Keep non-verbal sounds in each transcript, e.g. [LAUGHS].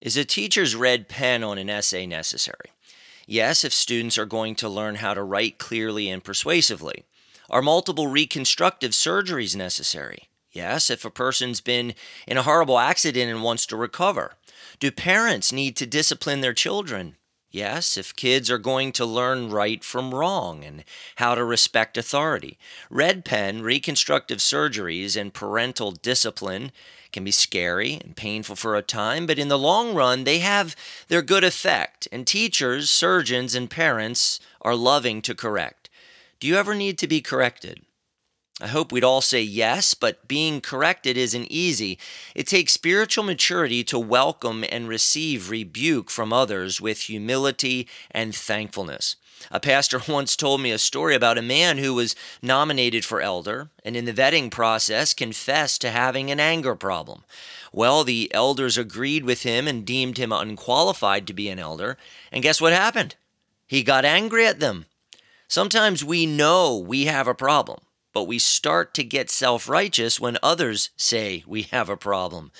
Is a teacher's red pen on an essay necessary? Yes, if students are going to learn how to write clearly and persuasively. Are multiple reconstructive surgeries necessary? Yes, if a person's been in a horrible accident and wants to recover. Do parents need to discipline their children? Yes, if kids are going to learn right from wrong and how to respect authority. Red pen, reconstructive surgeries, and parental discipline can be scary and painful for a time, but in the long run, they have their good effect, and teachers, surgeons, and parents are loving to correct. Do you ever need to be corrected? I hope we'd all say yes, but being corrected isn't easy. It takes spiritual maturity to welcome and receive rebuke from others with humility and thankfulness. A pastor [LAUGHS] once told me a story about a man who was nominated for elder and in the vetting process confessed to having an anger problem. Well, the elders agreed with him and deemed him unqualified to be an elder. And guess what happened? He got angry at them. Sometimes we know we have a problem but we start to get self righteous when others say we have a problem.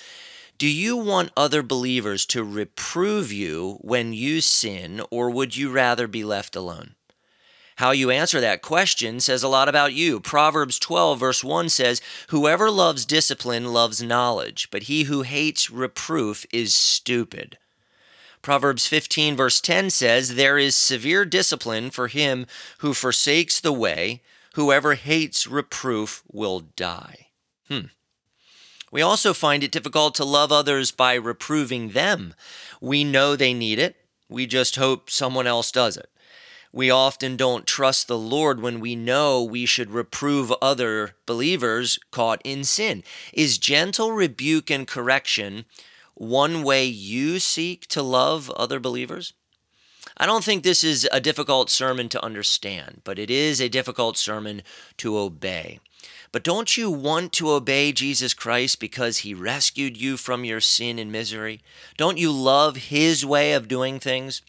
Do you want other believers to reprove you when you sin, or would you rather be left alone? How you answer that question says a lot about you. Proverbs 12, verse 1 says, Whoever loves discipline loves knowledge, but he who hates reproof is stupid. Proverbs 15, verse 10 says, There is severe discipline for him who forsakes the way, Whoever hates reproof will die. Hmm. We also find it difficult to love others by reproving them. We know they need it, we just hope someone else does it. We often don't trust the Lord when we know we should reprove other believers caught in sin. Is gentle rebuke and correction one way you seek to love other believers? I don't think this is a difficult sermon to understand, but it is a difficult sermon to obey. But don't you want to obey Jesus Christ because he rescued you from your sin and misery? Don't you love his way of doing things?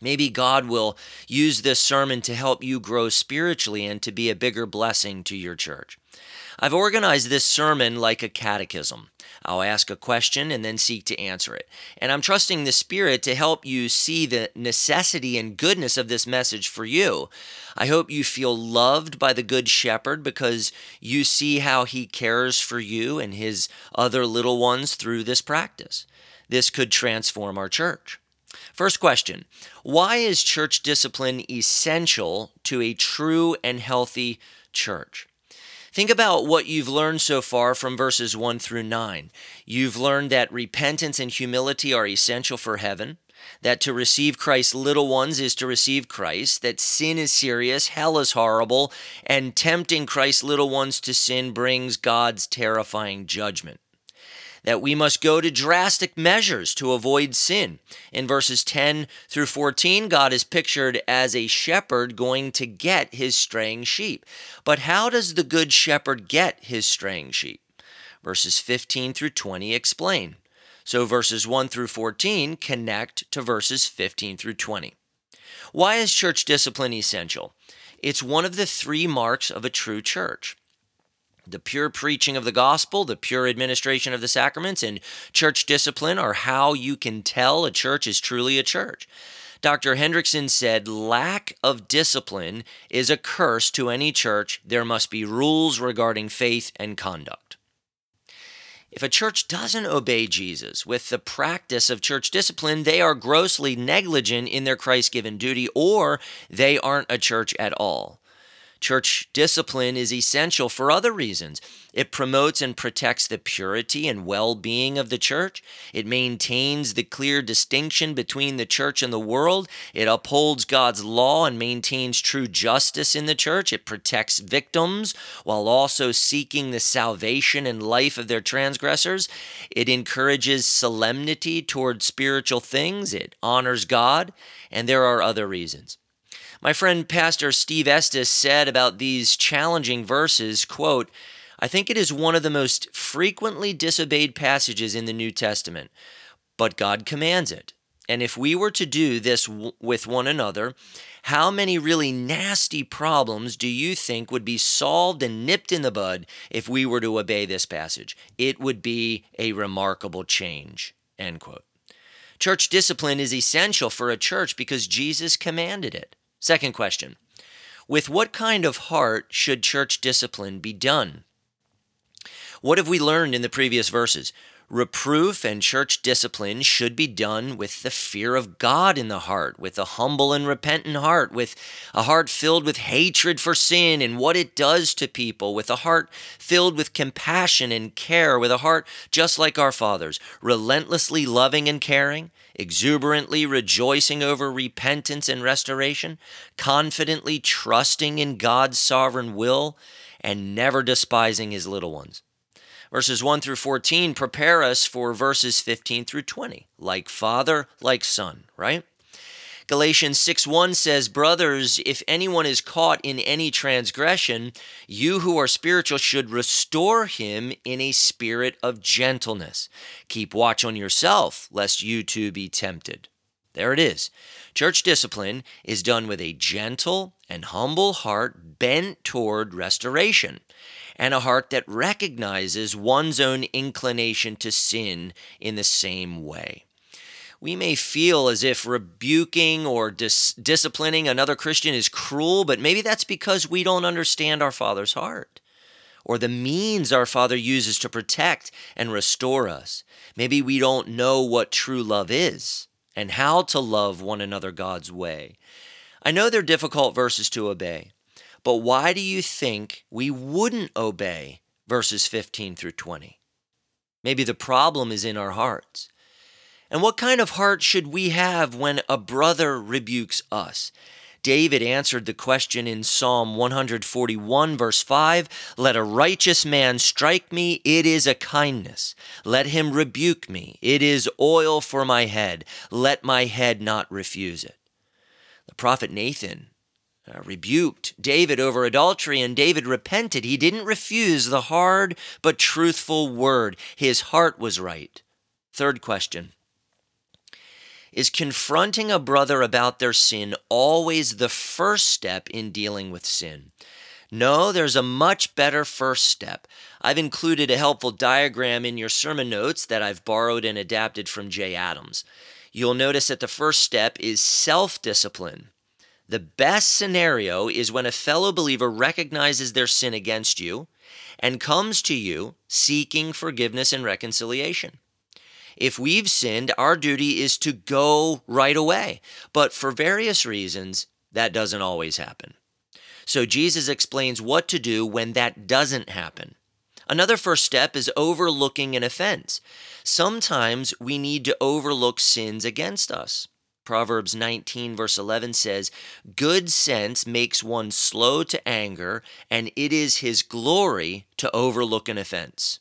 Maybe God will use this sermon to help you grow spiritually and to be a bigger blessing to your church. I've organized this sermon like a catechism. I'll ask a question and then seek to answer it. And I'm trusting the Spirit to help you see the necessity and goodness of this message for you. I hope you feel loved by the Good Shepherd because you see how he cares for you and his other little ones through this practice. This could transform our church. First question Why is church discipline essential to a true and healthy church? Think about what you've learned so far from verses 1 through 9. You've learned that repentance and humility are essential for heaven, that to receive Christ's little ones is to receive Christ, that sin is serious, hell is horrible, and tempting Christ's little ones to sin brings God's terrifying judgment that we must go to drastic measures to avoid sin. In verses 10 through 14, God is pictured as a shepherd going to get his straying sheep. But how does the good shepherd get his straying sheep? Verses 15 through 20 explain. So verses 1 through 14 connect to verses 15 through 20. Why is church discipline essential? It's one of the three marks of a true church the pure preaching of the gospel, the pure administration of the sacraments, and church discipline are how you can tell a church is truly a church. Dr. Hendriksen said, Lack of discipline is a curse to any church. There must be rules regarding faith and conduct. If a church doesn't obey Jesus with the practice of church discipline, they are grossly negligent in their Christ given duty, or they aren't a church at all. Church discipline is essential for other reasons. It promotes and protects the purity and well being of the church. It maintains the clear distinction between the church and the world. It upholds God's law and maintains true justice in the church. It protects victims while also seeking the salvation and life of their transgressors. It encourages solemnity toward spiritual things. It honors God. And there are other reasons. My friend Pastor Steve Estes said about these challenging verses, quote, I think it is one of the most frequently disobeyed passages in the New Testament, but God commands it. And if we were to do this w- with one another, how many really nasty problems do you think would be solved and nipped in the bud if we were to obey this passage? It would be a remarkable change. End quote. Church discipline is essential for a church because Jesus commanded it. Second question With what kind of heart should church discipline be done? What have we learned in the previous verses? Reproof and church discipline should be done with the fear of God in the heart, with a humble and repentant heart, with a heart filled with hatred for sin and what it does to people, with a heart filled with compassion and care, with a heart just like our Father's, relentlessly loving and caring, exuberantly rejoicing over repentance and restoration, confidently trusting in God's sovereign will, and never despising his little ones. Verses 1 through 14 prepare us for verses 15 through 20, like father, like son, right? Galatians 6 1 says, Brothers, if anyone is caught in any transgression, you who are spiritual should restore him in a spirit of gentleness. Keep watch on yourself, lest you too be tempted. There it is. Church discipline is done with a gentle and humble heart bent toward restoration and a heart that recognizes one's own inclination to sin in the same way. We may feel as if rebuking or dis- disciplining another Christian is cruel, but maybe that's because we don't understand our Father's heart or the means our Father uses to protect and restore us. Maybe we don't know what true love is and how to love one another God's way. I know they're difficult verses to obey, but why do you think we wouldn't obey verses 15 through 20? Maybe the problem is in our hearts. And what kind of heart should we have when a brother rebukes us? David answered the question in Psalm 141, verse 5 Let a righteous man strike me, it is a kindness. Let him rebuke me, it is oil for my head. Let my head not refuse it. The prophet Nathan uh, rebuked David over adultery, and David repented. He didn't refuse the hard but truthful word. His heart was right. Third question Is confronting a brother about their sin always the first step in dealing with sin? No, there's a much better first step. I've included a helpful diagram in your sermon notes that I've borrowed and adapted from Jay Adams. You'll notice that the first step is self discipline. The best scenario is when a fellow believer recognizes their sin against you and comes to you seeking forgiveness and reconciliation. If we've sinned, our duty is to go right away. But for various reasons, that doesn't always happen. So Jesus explains what to do when that doesn't happen. Another first step is overlooking an offense. Sometimes we need to overlook sins against us. Proverbs 19, verse 11 says, Good sense makes one slow to anger, and it is his glory to overlook an offense.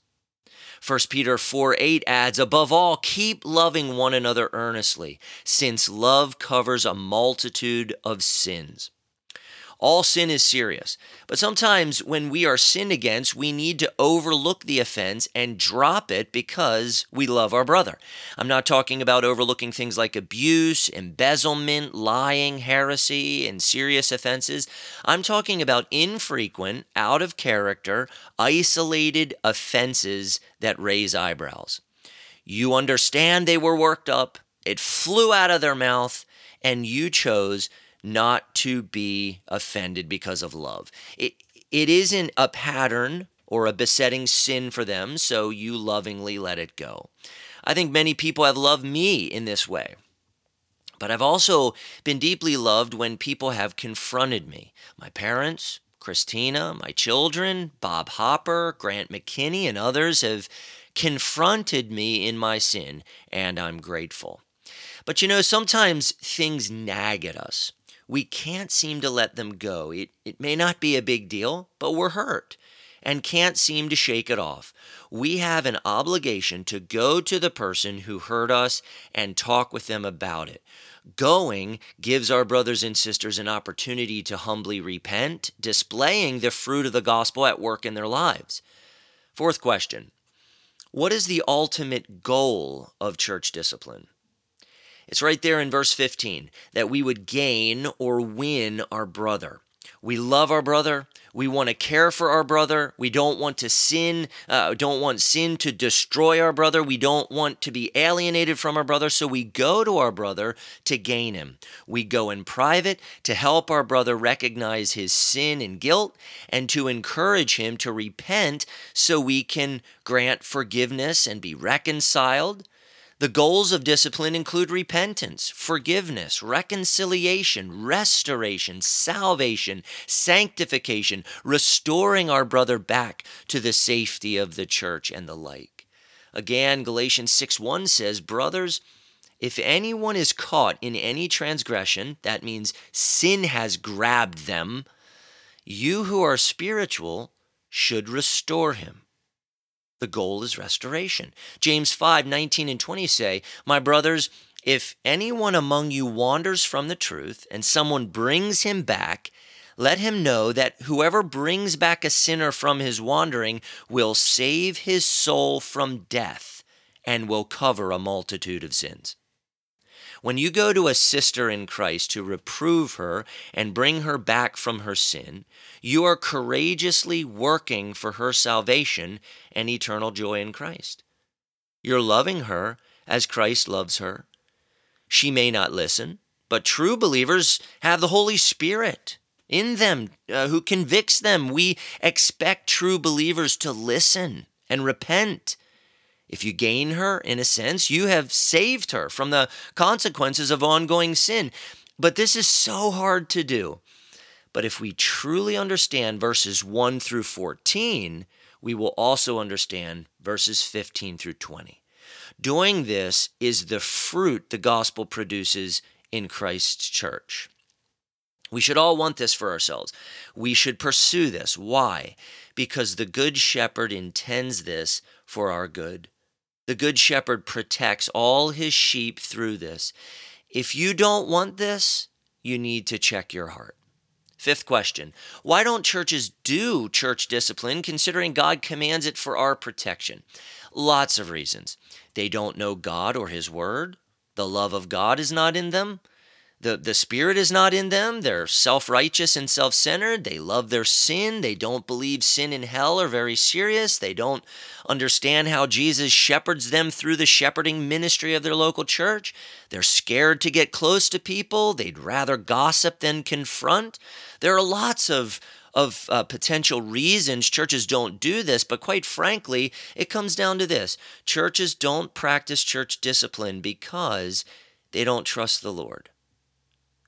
1 Peter 4 8 adds, Above all, keep loving one another earnestly, since love covers a multitude of sins. All sin is serious. But sometimes when we are sinned against, we need to overlook the offense and drop it because we love our brother. I'm not talking about overlooking things like abuse, embezzlement, lying, heresy, and serious offenses. I'm talking about infrequent, out of character, isolated offenses that raise eyebrows. You understand they were worked up, it flew out of their mouth, and you chose not to be offended because of love. It, it isn't a pattern or a besetting sin for them, so you lovingly let it go. I think many people have loved me in this way. But I've also been deeply loved when people have confronted me. My parents, Christina, my children, Bob Hopper, Grant McKinney, and others have confronted me in my sin, and I'm grateful. But you know, sometimes things nag at us we can't seem to let them go. It, it may not be a big deal, but we're hurt and can't seem to shake it off. We have an obligation to go to the person who hurt us and talk with them about it. Going gives our brothers and sisters an opportunity to humbly repent, displaying the fruit of the gospel at work in their lives. Fourth question What is the ultimate goal of church discipline? It's right there in verse 15 that we would gain or win our brother. We love our brother. We want to care for our brother. We don't want to sin, uh, don't want sin to destroy our brother. We don't want to be alienated from our brother. So we go to our brother to gain him. We go in private to help our brother recognize his sin and guilt and to encourage him to repent so we can grant forgiveness and be reconciled. The goals of discipline include repentance, forgiveness, reconciliation, restoration, salvation, sanctification, restoring our brother back to the safety of the church, and the like. Again, Galatians 6 1 says, Brothers, if anyone is caught in any transgression, that means sin has grabbed them, you who are spiritual should restore him. The goal is restoration. James 5 19 and 20 say, My brothers, if anyone among you wanders from the truth and someone brings him back, let him know that whoever brings back a sinner from his wandering will save his soul from death and will cover a multitude of sins. When you go to a sister in Christ to reprove her and bring her back from her sin, you are courageously working for her salvation and eternal joy in Christ. You're loving her as Christ loves her. She may not listen, but true believers have the Holy Spirit in them uh, who convicts them. We expect true believers to listen and repent if you gain her, in a sense, you have saved her from the consequences of ongoing sin. But this is so hard to do. But if we truly understand verses 1 through 14, we will also understand verses 15 through 20. Doing this is the fruit the gospel produces in Christ's church. We should all want this for ourselves. We should pursue this. Why? Because the Good Shepherd intends this for our good. The Good Shepherd protects all his sheep through this. If you don't want this, you need to check your heart. Fifth question Why don't churches do church discipline considering God commands it for our protection? Lots of reasons. They don't know God or His Word. The love of God is not in them. The, the Spirit is not in them. They're self righteous and self centered. They love their sin. They don't believe sin and hell are very serious. They don't understand how Jesus shepherds them through the shepherding ministry of their local church. They're scared to get close to people. They'd rather gossip than confront. There are lots of of uh, potential reasons churches don't do this, but quite frankly, it comes down to this churches don't practice church discipline because they don't trust the Lord.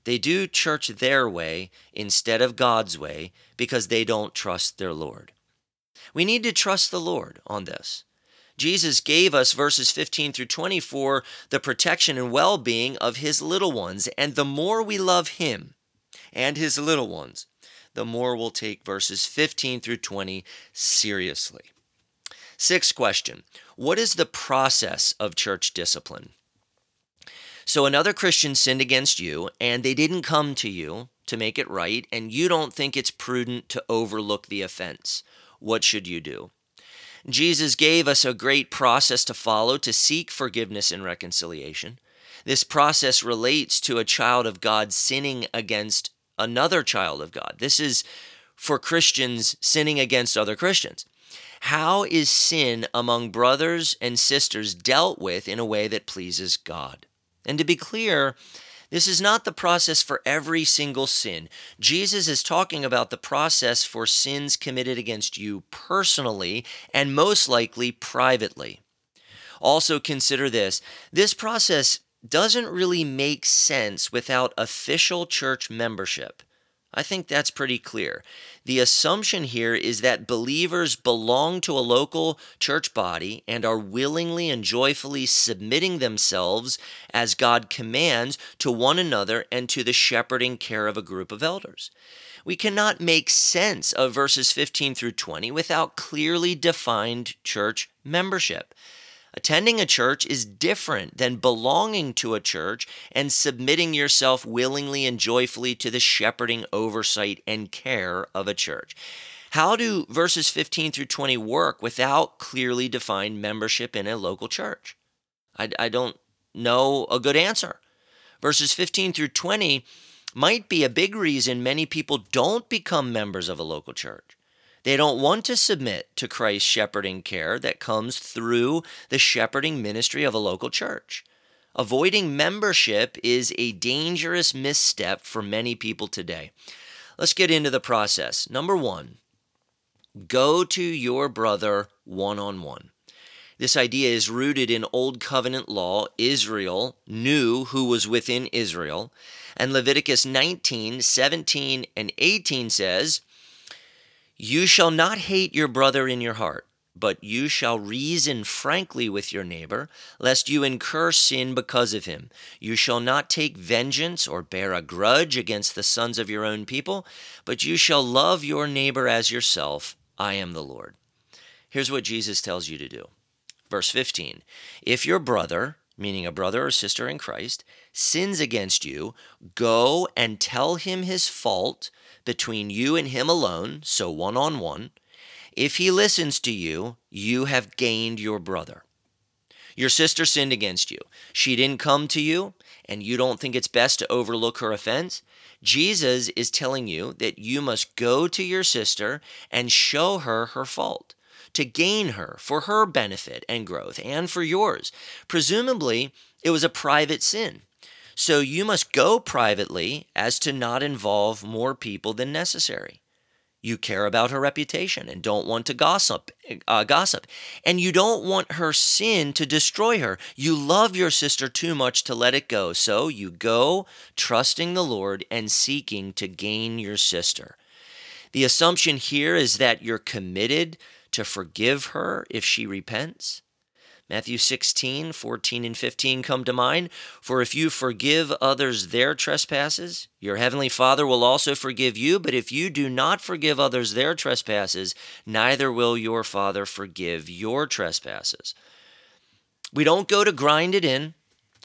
They do church their way instead of God's way because they don't trust their Lord. We need to trust the Lord on this. Jesus gave us verses 15 through 24 the protection and well being of his little ones. And the more we love him and his little ones, the more we'll take verses 15 through 20 seriously. Sixth question What is the process of church discipline? So another Christian sinned against you, and they didn't come to you to make it right, and you don't think it's prudent to overlook the offense. What should you do? Jesus gave us a great process to follow to seek forgiveness and reconciliation. This process relates to a child of God sinning against another child of God. This is for Christians sinning against other Christians. How is sin among brothers and sisters dealt with in a way that pleases God? And to be clear, this is not the process for every single sin. Jesus is talking about the process for sins committed against you personally and most likely privately. Also, consider this this process doesn't really make sense without official church membership. I think that's pretty clear. The assumption here is that believers belong to a local church body and are willingly and joyfully submitting themselves as God commands to one another and to the shepherding care of a group of elders. We cannot make sense of verses 15 through 20 without clearly defined church membership. Attending a church is different than belonging to a church and submitting yourself willingly and joyfully to the shepherding oversight and care of a church. How do verses 15 through 20 work without clearly defined membership in a local church? I, I don't know a good answer. Verses 15 through 20 might be a big reason many people don't become members of a local church. They don't want to submit to Christ's shepherding care that comes through the shepherding ministry of a local church. Avoiding membership is a dangerous misstep for many people today. Let's get into the process. Number one, go to your brother one on one. This idea is rooted in Old Covenant law. Israel knew who was within Israel. And Leviticus 19, 17, and 18 says, You shall not hate your brother in your heart, but you shall reason frankly with your neighbor, lest you incur sin because of him. You shall not take vengeance or bear a grudge against the sons of your own people, but you shall love your neighbor as yourself. I am the Lord. Here's what Jesus tells you to do. Verse 15 If your brother, meaning a brother or sister in Christ, sins against you, go and tell him his fault between you and him alone, so one on one. If he listens to you, you have gained your brother. Your sister sinned against you. She didn't come to you, and you don't think it's best to overlook her offense. Jesus is telling you that you must go to your sister and show her her fault to gain her for her benefit and growth and for yours. Presumably, it was a private sin. So you must go privately as to not involve more people than necessary. You care about her reputation and don't want to gossip, uh, gossip, and you don't want her sin to destroy her. You love your sister too much to let it go, so you go trusting the Lord and seeking to gain your sister. The assumption here is that you're committed to forgive her if she repents. Matthew 16, 14, and 15 come to mind. For if you forgive others their trespasses, your heavenly Father will also forgive you. But if you do not forgive others their trespasses, neither will your Father forgive your trespasses. We don't go to grind it in,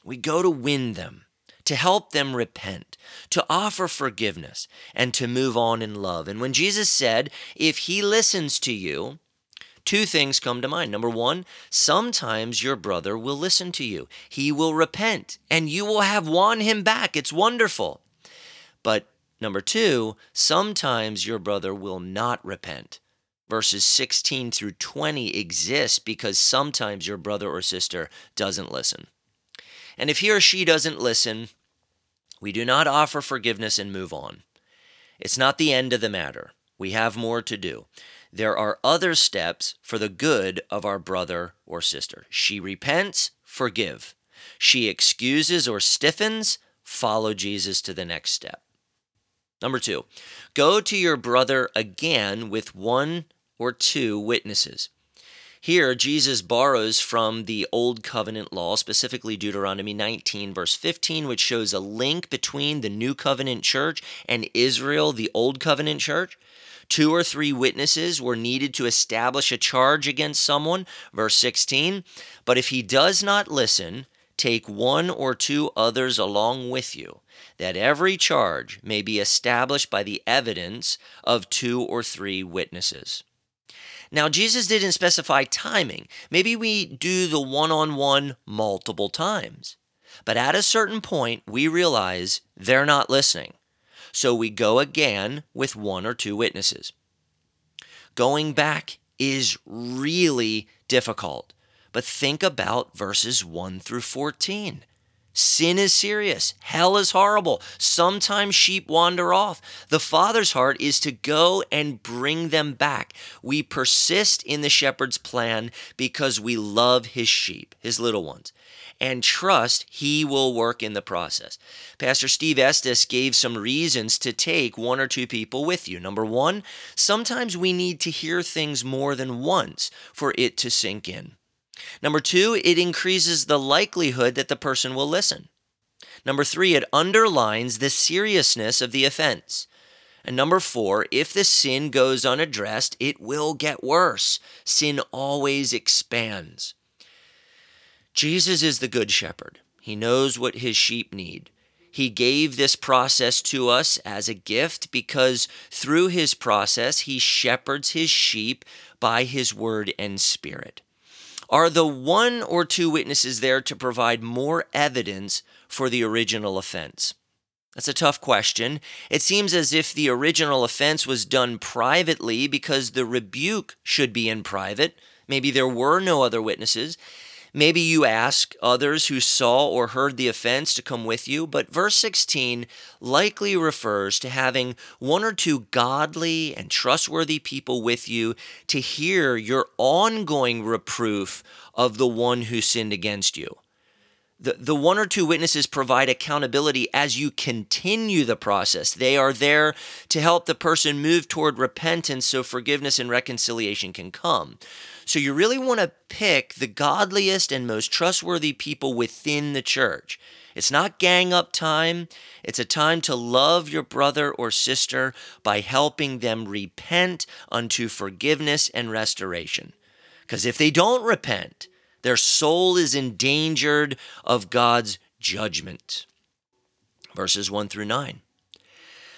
we go to win them, to help them repent, to offer forgiveness, and to move on in love. And when Jesus said, If he listens to you, Two things come to mind. Number one, sometimes your brother will listen to you. He will repent and you will have won him back. It's wonderful. But number two, sometimes your brother will not repent. Verses 16 through 20 exist because sometimes your brother or sister doesn't listen. And if he or she doesn't listen, we do not offer forgiveness and move on. It's not the end of the matter. We have more to do there are other steps for the good of our brother or sister. She repents, forgive. She excuses or stiffens, follow Jesus to the next step. Number two, go to your brother again with one or two witnesses. Here, Jesus borrows from the Old Covenant law, specifically Deuteronomy 19, verse 15, which shows a link between the New Covenant church and Israel, the Old Covenant church. Two or three witnesses were needed to establish a charge against someone. Verse 16. But if he does not listen, take one or two others along with you, that every charge may be established by the evidence of two or three witnesses. Now, Jesus didn't specify timing. Maybe we do the one on one multiple times. But at a certain point, we realize they're not listening. So we go again with one or two witnesses. Going back is really difficult, but think about verses 1 through 14. Sin is serious. Hell is horrible. Sometimes sheep wander off. The Father's heart is to go and bring them back. We persist in the shepherd's plan because we love his sheep, his little ones and trust He will work in the process. Pastor Steve Estes gave some reasons to take one or two people with you. Number one, sometimes we need to hear things more than once for it to sink in. Number two, it increases the likelihood that the person will listen. Number three, it underlines the seriousness of the offense. And number four, if the sin goes unaddressed, it will get worse. Sin always expands. Jesus is the good shepherd. He knows what his sheep need. He gave this process to us as a gift because through his process, he shepherds his sheep by his word and spirit. Are the one or two witnesses there to provide more evidence for the original offense? That's a tough question. It seems as if the original offense was done privately because the rebuke should be in private. Maybe there were no other witnesses. Maybe you ask others who saw or heard the offense to come with you, but verse 16 likely refers to having one or two godly and trustworthy people with you to hear your ongoing reproof of the one who sinned against you the, the one or two witnesses provide accountability as you continue the process. They are there to help the person move toward repentance so forgiveness and reconciliation can come. So you really want to pick the godliest and most trustworthy people within the church. It's not gang up time. It's a time to love your brother or sister by helping them repent unto forgiveness and restoration. Because if they don't repent, their soul is endangered of God's judgment. Verses 1 through 9.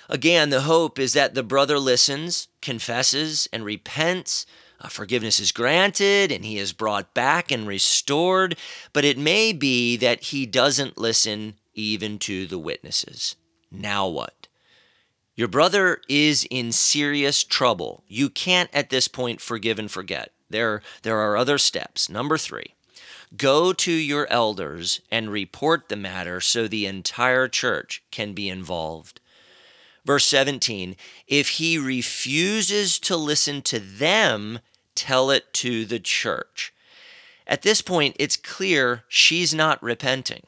Again, the hope is that the brother listens, confesses, and repents. Uh, forgiveness is granted and he is brought back and restored, but it may be that he doesn't listen even to the witnesses. Now what? Your brother is in serious trouble. You can't at this point forgive and forget. There, there are other steps. Number three, go to your elders and report the matter so the entire church can be involved. Verse 17, if he refuses to listen to them, tell it to the church. At this point, it's clear she's not repenting.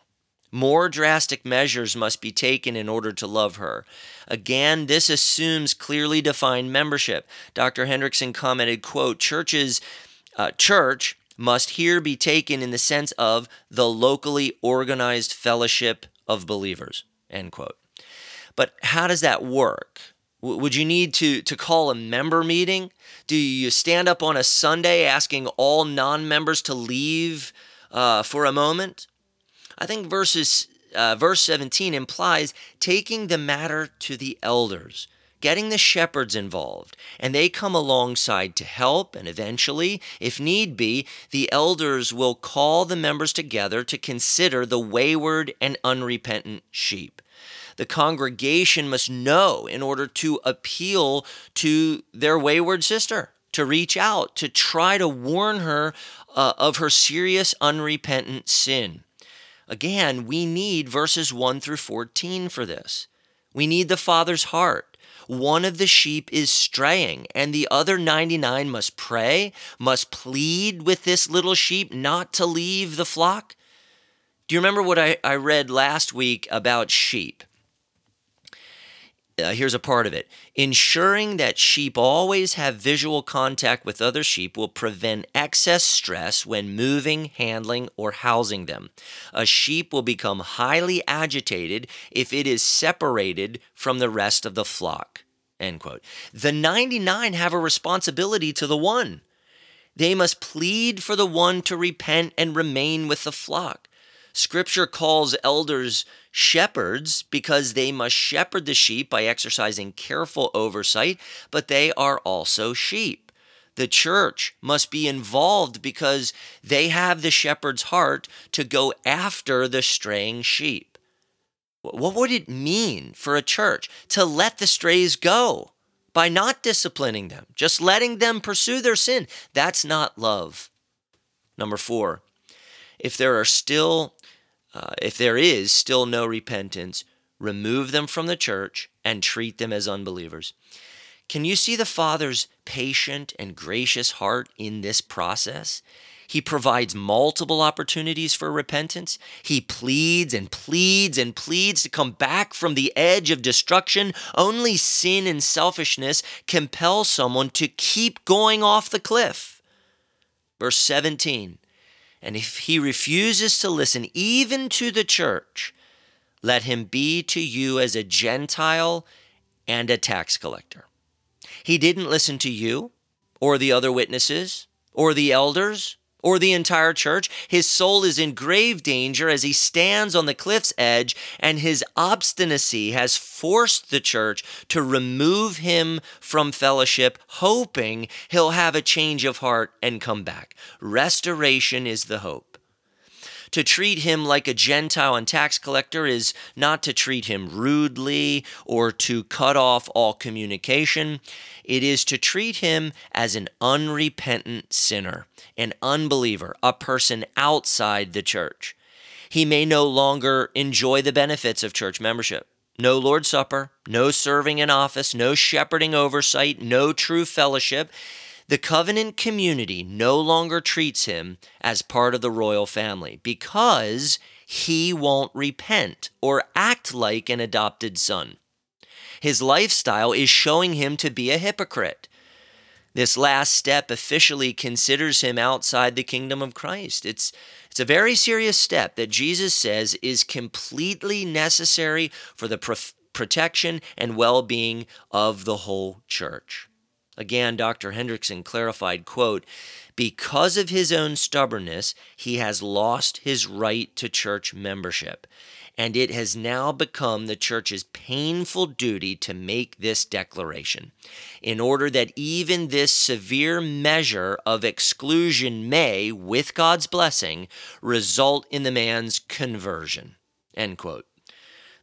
More drastic measures must be taken in order to love her. Again, this assumes clearly defined membership. Dr. Hendriksen commented, quote, churches, uh, church must here be taken in the sense of the locally organized fellowship of believers, end quote. But how does that work? Would you need to, to call a member meeting? Do you stand up on a Sunday asking all non members to leave uh, for a moment? I think verses, uh, verse 17 implies taking the matter to the elders, getting the shepherds involved, and they come alongside to help. And eventually, if need be, the elders will call the members together to consider the wayward and unrepentant sheep. The congregation must know in order to appeal to their wayward sister, to reach out, to try to warn her uh, of her serious unrepentant sin. Again, we need verses 1 through 14 for this. We need the Father's heart. One of the sheep is straying, and the other 99 must pray, must plead with this little sheep not to leave the flock. Do you remember what I, I read last week about sheep? Uh, here's a part of it. Ensuring that sheep always have visual contact with other sheep will prevent excess stress when moving, handling, or housing them. A sheep will become highly agitated if it is separated from the rest of the flock. End quote. The 99 have a responsibility to the one. They must plead for the one to repent and remain with the flock. Scripture calls elders shepherds because they must shepherd the sheep by exercising careful oversight, but they are also sheep. The church must be involved because they have the shepherd's heart to go after the straying sheep. What would it mean for a church to let the strays go by not disciplining them, just letting them pursue their sin? That's not love. Number four, if there are still uh, if there is still no repentance, remove them from the church and treat them as unbelievers. Can you see the Father's patient and gracious heart in this process? He provides multiple opportunities for repentance. He pleads and pleads and pleads to come back from the edge of destruction. Only sin and selfishness compel someone to keep going off the cliff. Verse 17 and if he refuses to listen even to the church, let him be to you as a Gentile and a tax collector. He didn't listen to you or the other witnesses or the elders or the entire church. His soul is in grave danger as he stands on the cliff's edge, and his obstinacy has forced the church to remove him from fellowship, hoping he'll have a change of heart and come back. Restoration is the hope. To treat him like a Gentile and tax collector is not to treat him rudely or to cut off all communication. It is to treat him as an unrepentant sinner, an unbeliever, a person outside the church. He may no longer enjoy the benefits of church membership. No Lord's Supper, no serving in office, no shepherding oversight, no true fellowship. The covenant community no longer treats him as part of the royal family because he won't repent or act like an adopted son. His lifestyle is showing him to be a hypocrite. This last step officially considers him outside the kingdom of Christ. It's, it's a very serious step that Jesus says is completely necessary for the pro- protection and well being of the whole church. Again, Dr. Hendriksen clarified, quote, because of his own stubbornness, he has lost his right to church membership. And it has now become the church's painful duty to make this declaration, in order that even this severe measure of exclusion may, with God's blessing, result in the man's conversion. End quote.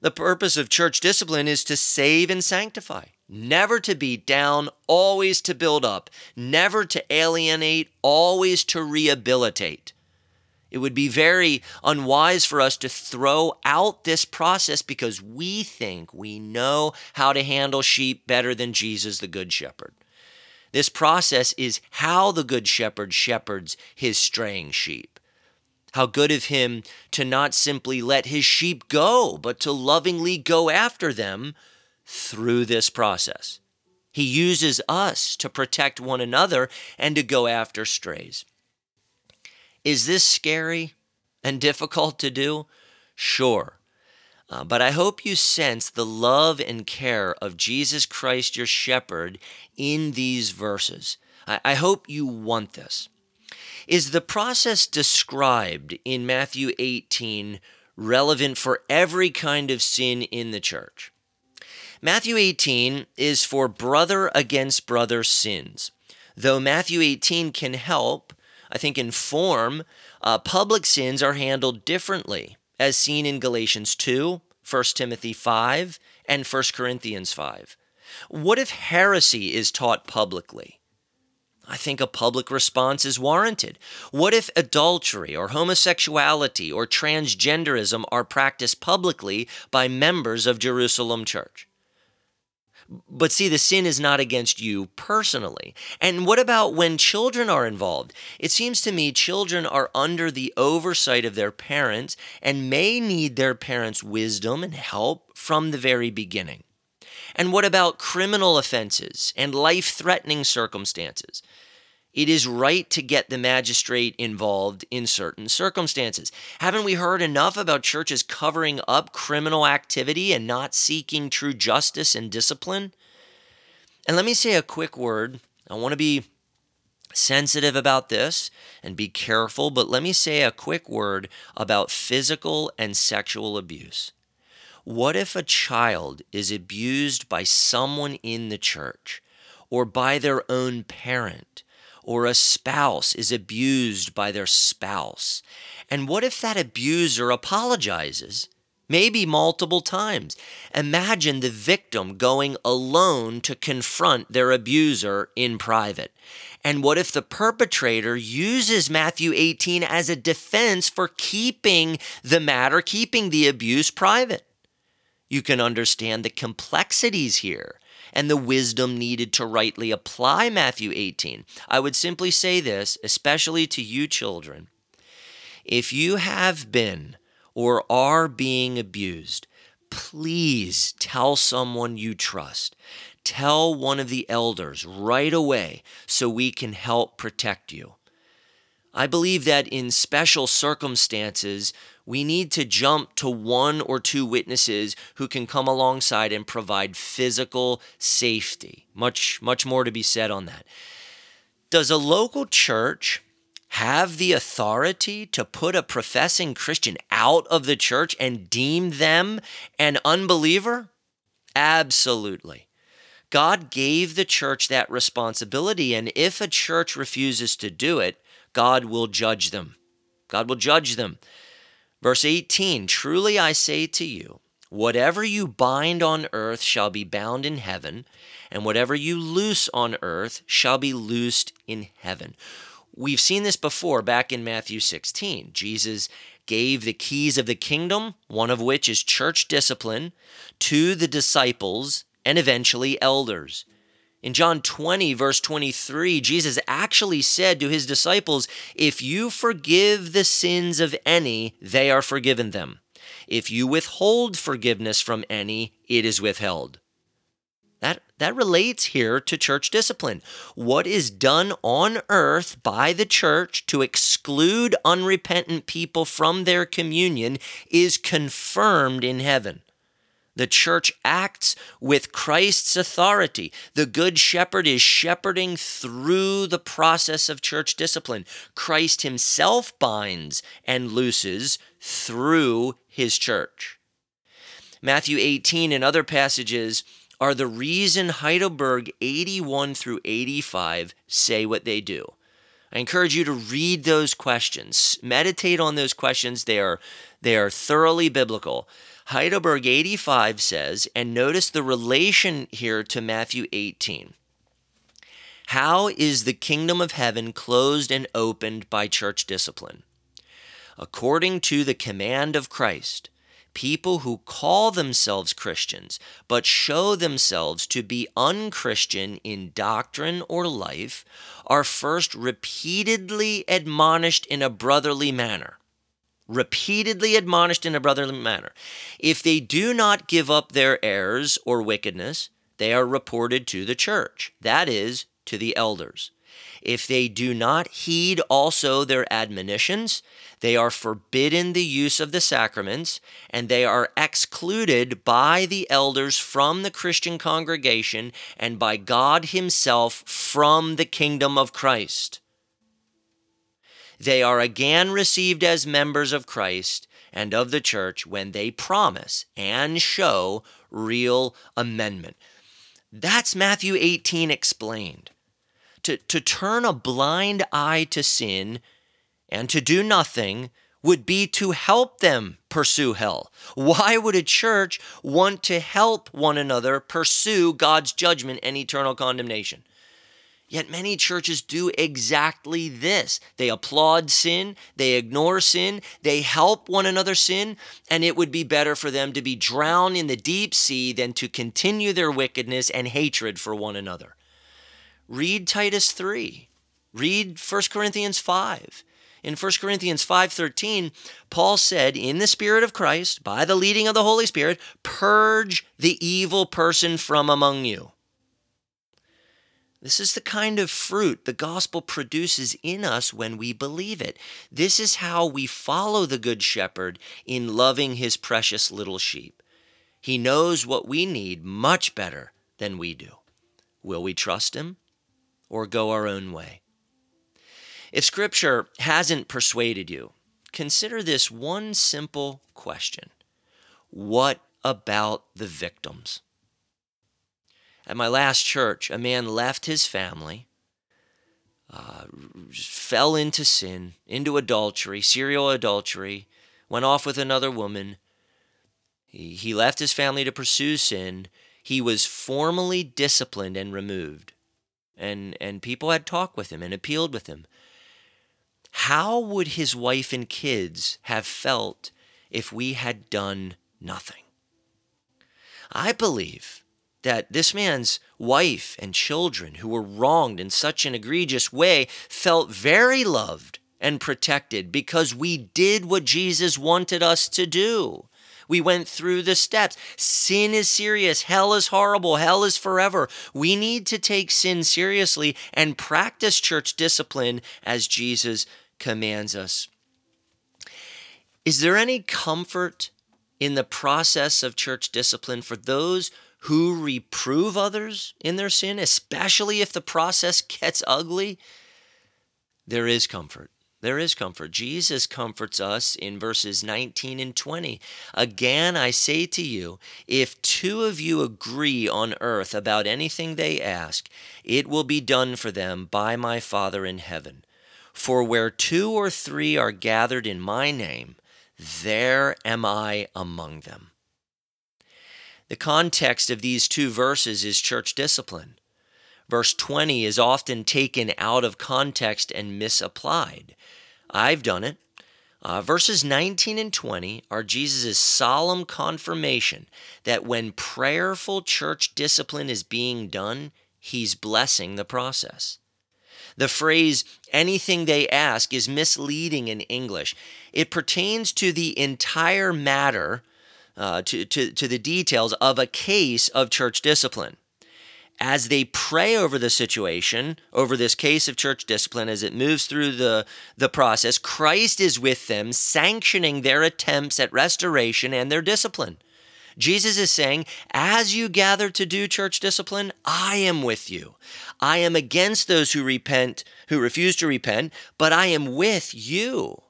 The purpose of church discipline is to save and sanctify never to be down, always to build up, never to alienate, always to rehabilitate. It would be very unwise for us to throw out this process because we think we know how to handle sheep better than Jesus, the Good Shepherd. This process is how the Good Shepherd shepherds his straying sheep. How good of him to not simply let his sheep go, but to lovingly go after them through this process. He uses us to protect one another and to go after strays. Is this scary and difficult to do? Sure. Uh, but I hope you sense the love and care of Jesus Christ, your shepherd, in these verses. I, I hope you want this. Is the process described in Matthew 18 relevant for every kind of sin in the church? Matthew 18 is for brother against brother sins. Though Matthew 18 can help, I think, inform, uh, public sins are handled differently, as seen in Galatians 2, 1 Timothy 5, and 1 Corinthians 5. What if heresy is taught publicly? I think a public response is warranted. What if adultery or homosexuality or transgenderism are practiced publicly by members of Jerusalem Church? But see, the sin is not against you personally. And what about when children are involved? It seems to me children are under the oversight of their parents and may need their parents' wisdom and help from the very beginning. And what about criminal offenses and life threatening circumstances? It is right to get the magistrate involved in certain circumstances. Haven't we heard enough about churches covering up criminal activity and not seeking true justice and discipline? And let me say a quick word. I want to be sensitive about this and be careful, but let me say a quick word about physical and sexual abuse. What if a child is abused by someone in the church or by their own parent? Or a spouse is abused by their spouse. And what if that abuser apologizes? Maybe multiple times. Imagine the victim going alone to confront their abuser in private. And what if the perpetrator uses Matthew 18 as a defense for keeping the matter, keeping the abuse private? You can understand the complexities here and the wisdom needed to rightly apply Matthew 18. I would simply say this, especially to you children. If you have been or are being abused, please tell someone you trust. Tell one of the elders right away so we can help protect you. I believe that in special circumstances, we need to jump to one or two witnesses who can come alongside and provide physical safety. Much, much more to be said on that. Does a local church have the authority to put a professing Christian out of the church and deem them an unbeliever? Absolutely. God gave the church that responsibility, and if a church refuses to do it, God will judge them. God will judge them. Verse 18 Truly I say to you, whatever you bind on earth shall be bound in heaven, and whatever you loose on earth shall be loosed in heaven. We've seen this before back in Matthew 16. Jesus gave the keys of the kingdom, one of which is church discipline, to the disciples and eventually elders. In John 20, verse 23, Jesus actually said to his disciples, If you forgive the sins of any, they are forgiven them. If you withhold forgiveness from any, it is withheld. That, that relates here to church discipline. What is done on earth by the church to exclude unrepentant people from their communion is confirmed in heaven. The church acts with Christ's authority. The good shepherd is shepherding through the process of church discipline. Christ himself binds and looses through his church. Matthew 18 and other passages are the reason Heidelberg 81 through 85 say what they do. I encourage you to read those questions, meditate on those questions. They are, they are thoroughly biblical. Heidelberg 85 says, and notice the relation here to Matthew 18. How is the kingdom of heaven closed and opened by church discipline? According to the command of Christ, people who call themselves Christians but show themselves to be unchristian in doctrine or life are first repeatedly admonished in a brotherly manner repeatedly admonished in a brotherly manner. If they do not give up their errors or wickedness, they are reported to the church, that is, to the elders. If they do not heed also their admonitions, they are forbidden the use of the sacraments, and they are excluded by the elders from the Christian congregation and by God Himself from the kingdom of Christ they are again received as members of Christ and of the church when they promise and show real amendment. That's Matthew 18 explained. To, to turn a blind eye to sin and to do nothing would be to help them pursue hell. Why would a church want to help one another pursue God's judgment and eternal condemnation? Yet many churches do exactly this. They applaud sin, they ignore sin, they help one another sin, and it would be better for them to be drowned in the deep sea than to continue their wickedness and hatred for one another. Read Titus 3. Read 1 Corinthians 5. In 1 Corinthians 5:13, Paul said, "In the spirit of Christ, by the leading of the Holy Spirit, purge the evil person from among you." This is the kind of fruit the gospel produces in us when we believe it. This is how we follow the Good Shepherd in loving his precious little sheep. He knows what we need much better than we do. Will we trust him or go our own way? If Scripture hasn't persuaded you, consider this one simple question What about the victims? At my last church, a man left his family, uh, fell into sin, into adultery, serial adultery, went off with another woman. He, he left his family to pursue sin. He was formally disciplined and removed. And, and people had talked with him and appealed with him. How would his wife and kids have felt if we had done nothing? I believe that this man's wife and children, who were wronged in such an egregious way, felt very loved and protected because we did what Jesus wanted us to do. We went through the steps. Sin is serious. Hell is horrible. Hell is forever. We need to take sin seriously and practice church discipline as Jesus commands us. Is there any comfort in the process of church discipline for those who reprove others in their sin, especially if the process gets ugly, there is comfort. There is comfort. Jesus comforts us in verses 19 and 20. Again, I say to you, if two of you agree on earth about anything they ask, it will be done for them by my Father in heaven. For where two or three are gathered in my name, there am I among them. The context of these two verses is church discipline. Verse 20 is often taken out of context and misapplied. I've done it. Uh, verses 19 and 20 are Jesus' solemn confirmation that when prayerful church discipline is being done, he's blessing the process. The phrase, anything they ask, is misleading in English. It pertains to the entire matter, uh, to, to, to the details of a case of church discipline as they pray over the situation, over this case of church discipline, as it moves through the, the process, Christ is with them, sanctioning their attempts at restoration and their discipline. Jesus is saying, as you gather to do church discipline, I am with you. I am against those who repent, who refuse to repent, but I am with you.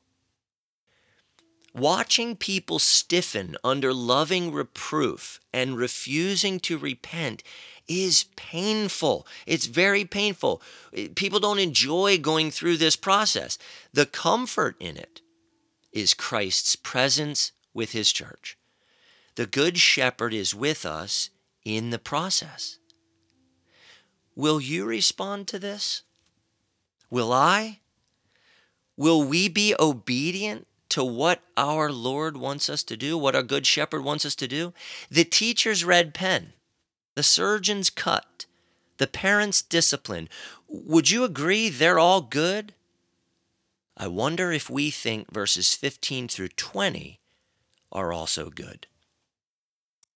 Watching people stiffen under loving reproof and refusing to repent is painful. It's very painful. People don't enjoy going through this process. The comfort in it is Christ's presence with his church. The Good Shepherd is with us in the process. Will you respond to this? Will I? Will we be obedient to what our Lord wants us to do, what our Good Shepherd wants us to do? The teacher's red pen the surgeon's cut, the parent's discipline. Would you agree they're all good? I wonder if we think verses 15 through 20 are also good.